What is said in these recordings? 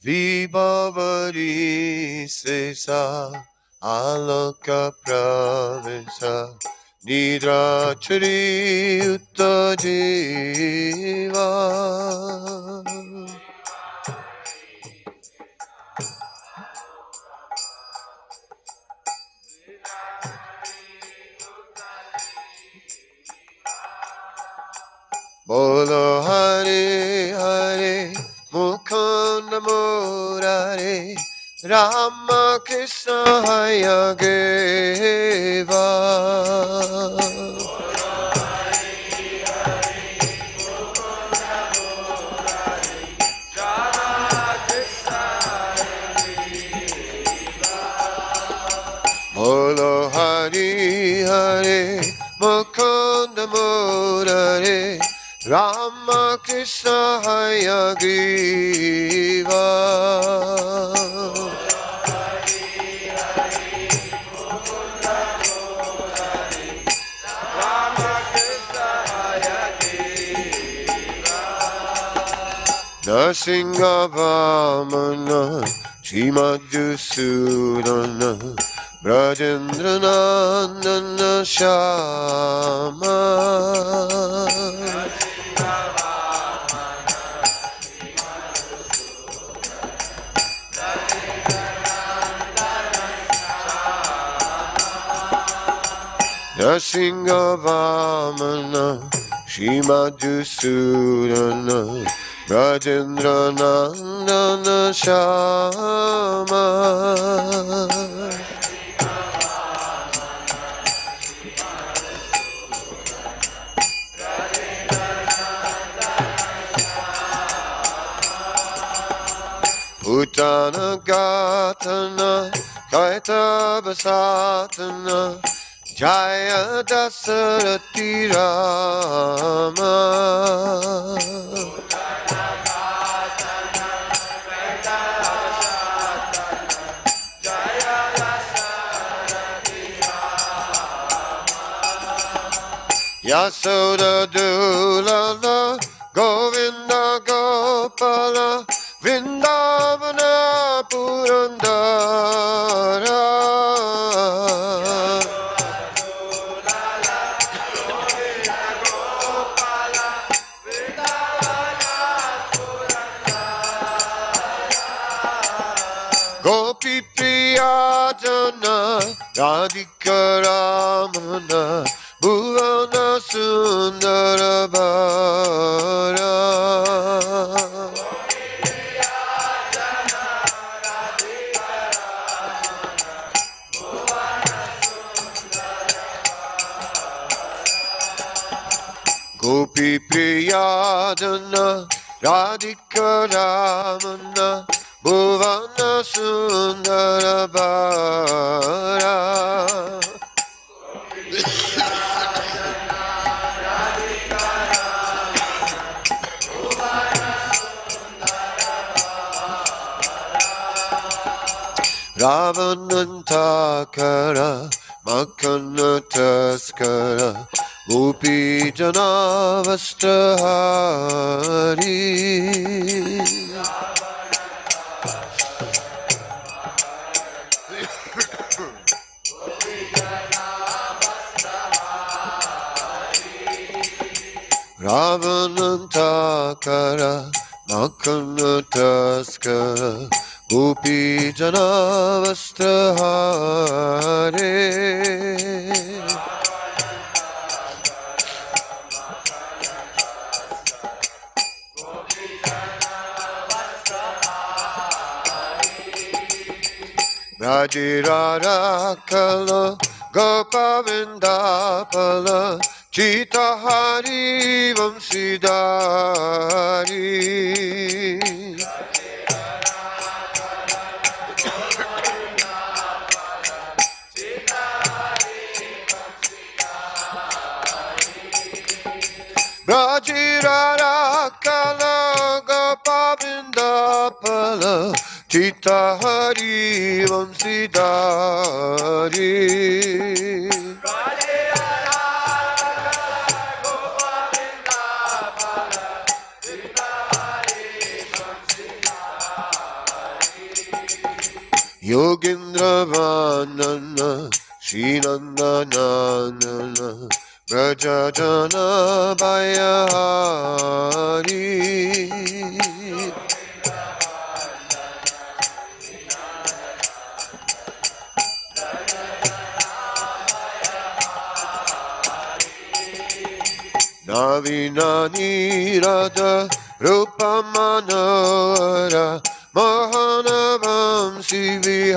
Vibhavari Sesa Aloka Pravesa Nidrachari Uttajiva Bolo Hare Hare Mukunda Murare Rama Krishna Hayagriva Murare Rama Krishna Hayagriva Nasingavamana Shimadusudana Brajendranandana Shama Nasingavamana Shimadusudana Rajendranandana Shama. Putana Gatana Kaita Basatana Jaya Dasarati Rama Yasoda Dulala Jana Radhika Ramana Bhuvana Sundara Gopi Priyadana Radhika Ramana Bhuvana Sundara Bara Ravanantakara Makanataskara Gopi Janavastrahari Ravanantakara Makanataskara Gopi Janavastrahare Rajiradakala Gopavindapala Chitahari Vamsidari. Yogendra Vandana Srinandanana Brajajana Bayahari Navina Nirada Rupamanara Mahanavam Sivihari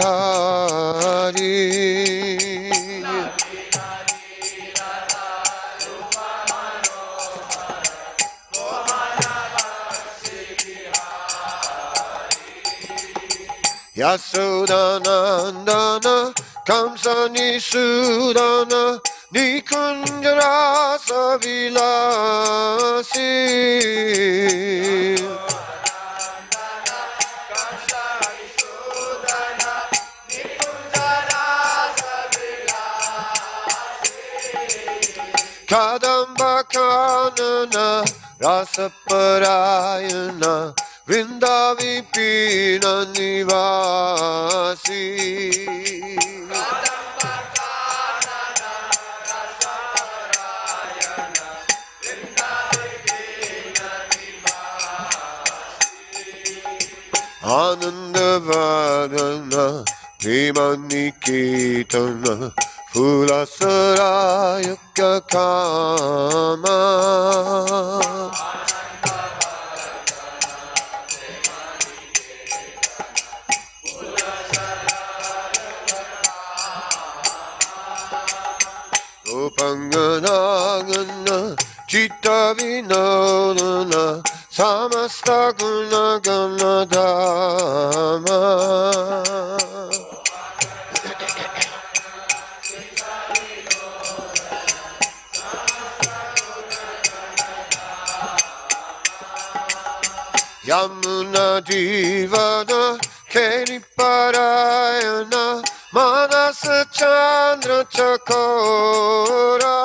Yasodhanandana Kamsani Sudana Nikunjara Savilasi Kadamba Kanana Rasaparayana Vrindavi Pina Nivasi Anandavadana Premanikitana Rupanganagana Chitta Vinodana Samasta Gunagana Dhamma Yamuna Jivana Keni Parayana Chandra Chakora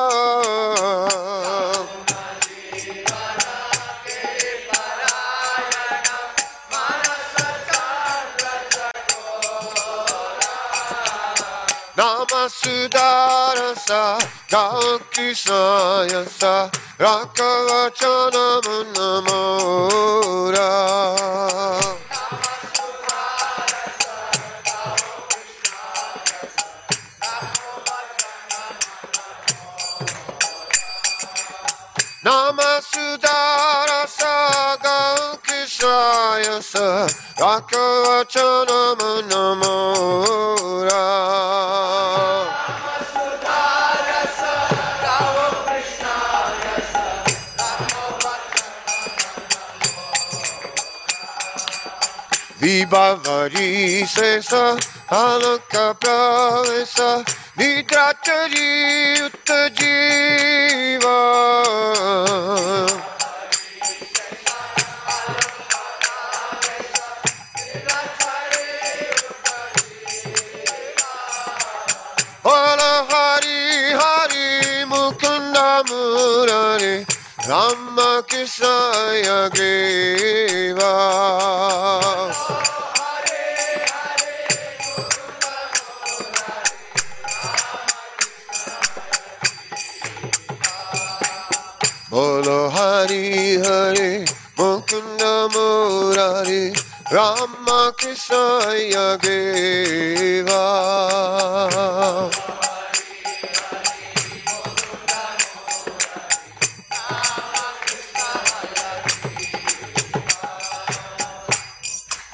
Namasudarasa Gaukisayasa Rakavachanam Namora Namasudarasa Gaukisayasa Rakavachanam Namora Vibavari Sesa Alaka Pravesa Hari Mukunda Murari Rama Kisaya Geva Bolo Hari Hari Mukunda Murari Rama Kisaya Geva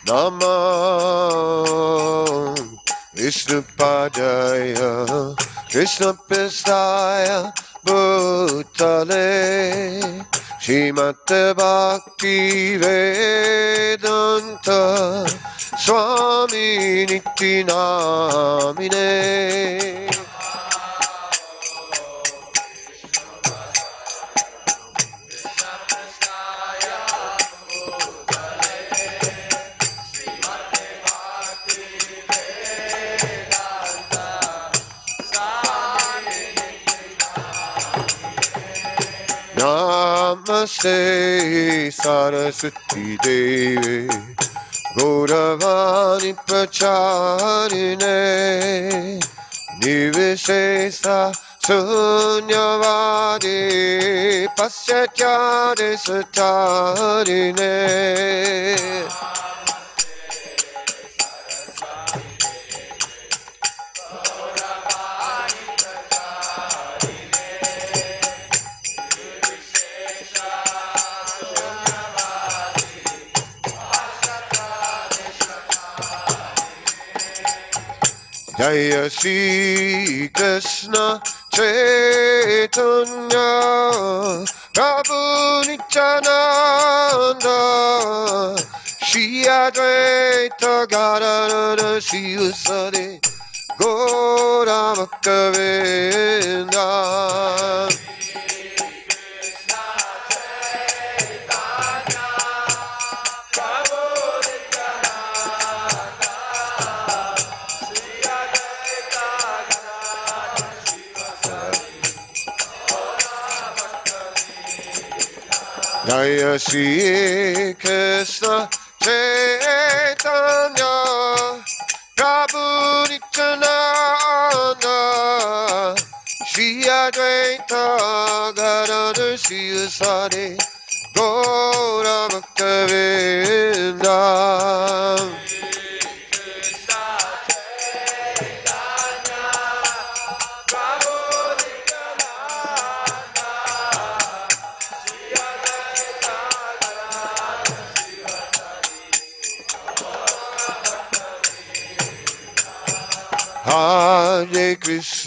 Namo Vishnu Padaya Krishna Pistaya Bhutale Srimate Bhakti Vedanta Swami Niti Namaste Saraswati Devi Gauravani brahmacharine nivishesa sunyavadi pasyatyade Jaya Shri Krishna Chaitanya Prabhu Nityananda Shri Advaita Gadadara Shri Usade Gora Jaya Shri Krishna Chaitanya Prabhu Nityananda Shri Advaita Gadadhar Shri Usade Gaura Bhaktavinda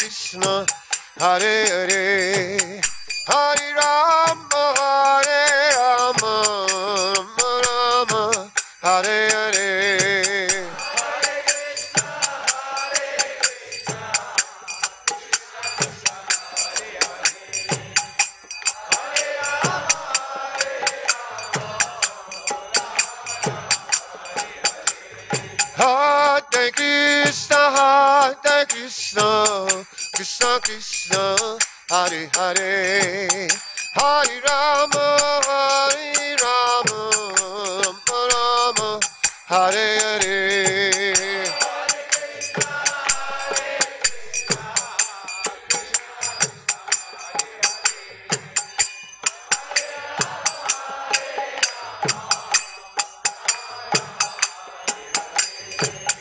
Krishna, Hare Hare.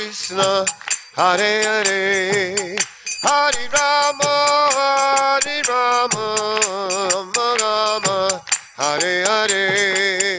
Krishna Hare Hare, Hare Rama, Hare Rama, Rama Rama, Hare Hare.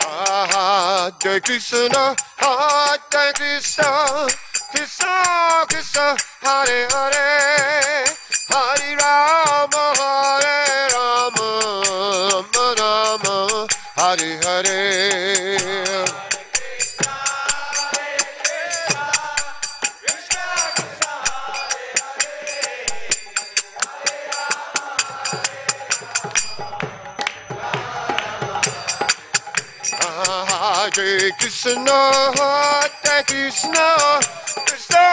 Ah, ah, Hare Krishna, ah, Hare Krishna, Krishna Krishna, Hare Hare, Hare Rama, Hare Rama, Rama Rama, Hare Hare. Hare. Hari Ram, Ah Hare Krishna, Hare Krishna,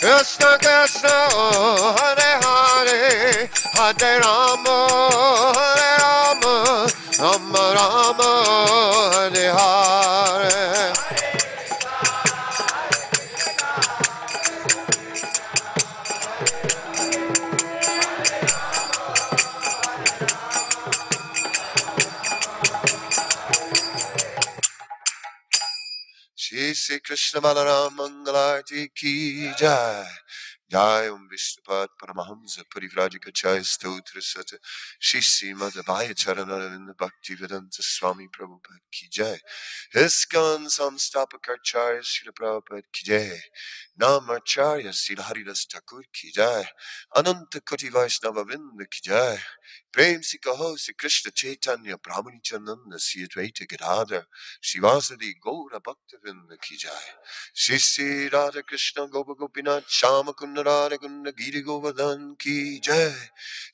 Krishna Krishna, Hare Hare, Hare Rama, Hare Rama, Rama Rama, Hare Hare. Shri Krishna Balaram Mangalarti Ki Jai. Jai Om Vishnupad Paramahamsa Parivrajika Jai Stotra Sata Shri Sri Madhavaya Charanaravinda Bhakti Vedanta Swami Prabhupada Ki Jai ISKCON Samstapakarcharya Srila Prabhupada Ki Jai Namacharya Srila Haridas Ki Jai Ananta Koti Vaishnava Vinda Ki Jai प्रेम से कहो से कृष्ण चैतन्य ब्राह्मणी चंदन सिय द्वैत गिराधर श्रीवासदि गौर भक्त वृंद की जाए श्री श्री राधा कृष्ण गोप गोपीनाथ श्याम कुंड राध कुंड गिरी गोवर्धन की जय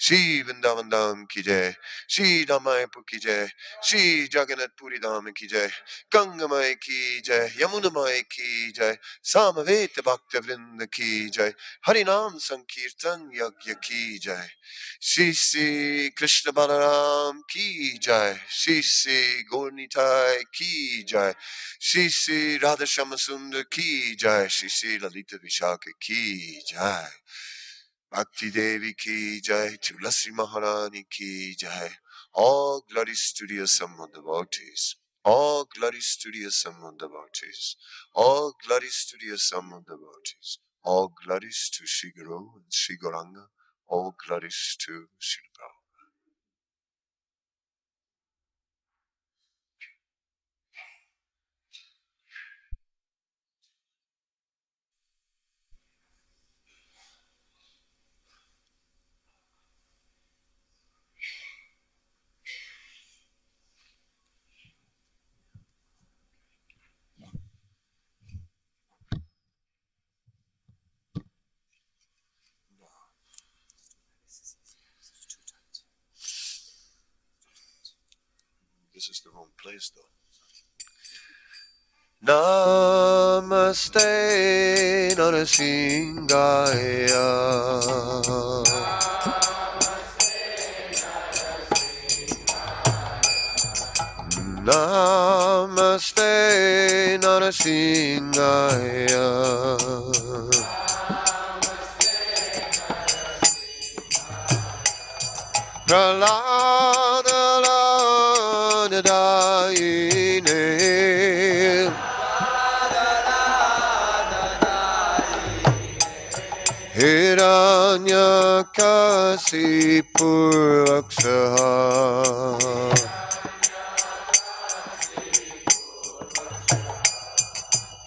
श्री वृंदावन धाम की जय श्री रामायपुर की जय श्री जगन्नाथपुरी धाम की जय गंगमय की जय यमुनमय की जय सामवेद भक्त वृंद की जय हरिनाम संकीर्तन यज्ञ की जय श्री श्री श्री कृष्ण बलराम की जय श्री श्री गोरनीताय की जय श्री श्री राधा श्याम सुंदर की जय Shri Shri Lalit Bhakti Devi ki jai, Tulasi Maharani ki jai. All glories to the assembled devotees. All glories to the assembled devotees. All glories to the assembled devotees. All glories to Shiguru and Shiguranga. All glories to Shilpa. Place though. Namaste Narasingaya. Namaste Narasingaya. Prahlada Hiranya kasi purwaksaha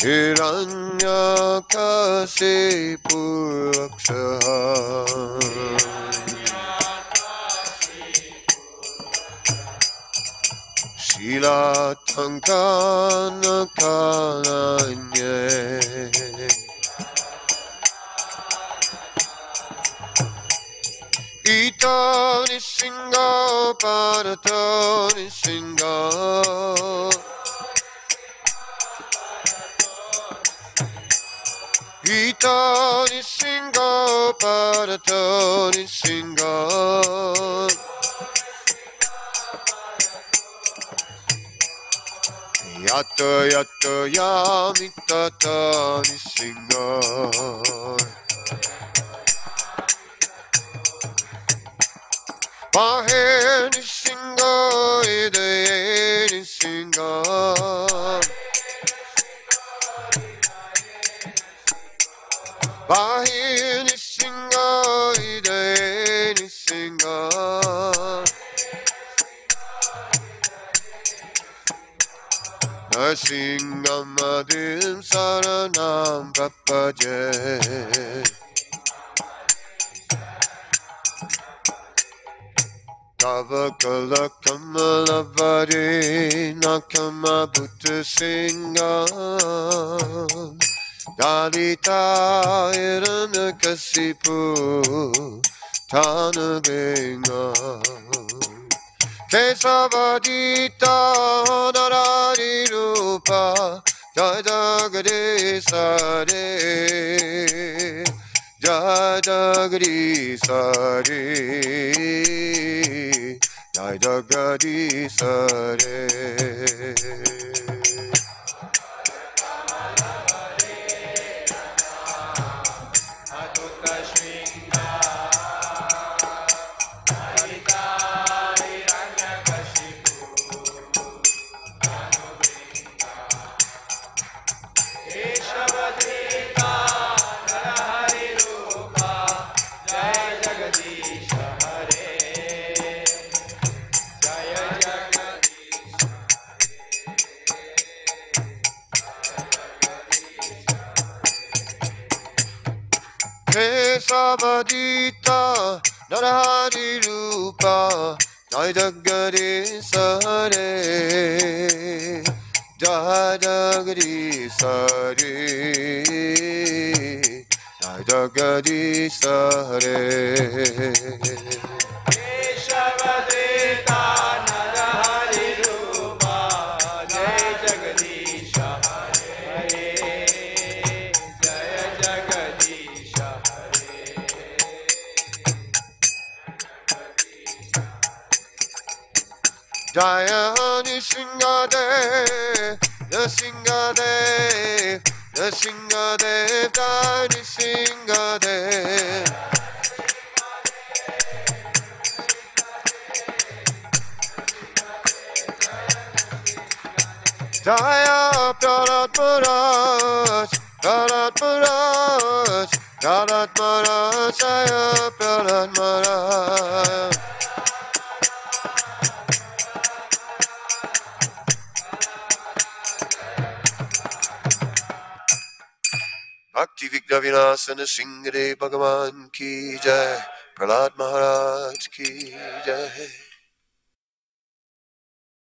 Hiranya kasih purwaksaha Sila tangkana kalanya Hiranyakasipur Shila Tankana Kananye Ita Nisinga Parata Nisinga Ita Nisinga Parata Nisinga Yatta Yatta Yamitata Nisinga Mahe Nisinga Ide Nisinga Mahe Nisinga Ide Nisinga Nasingamadim Saranam Prapaje Kavakala Kamala Vari Nakama Bhutta Singha Dalita Irana Kasipu Tanabenga Kesavadita Narari Rupa Jajagade Sare Jajagadi Sare 어디있다 너는 하리루가 너의 덕결이 서래 너의 덕결이 서리 너의 덕결이 서래 Jayani Singadev, the Singadev, the Singadev, Jayani Singadev. Jaya Prarat Maharaj, Prarat Maharaj, Prarat Maharaj, Jaya Prarat Maharaj. भक्ति विघ्न विनाशन सिंह भगवान की जय प्रहलाद महाराज की जय।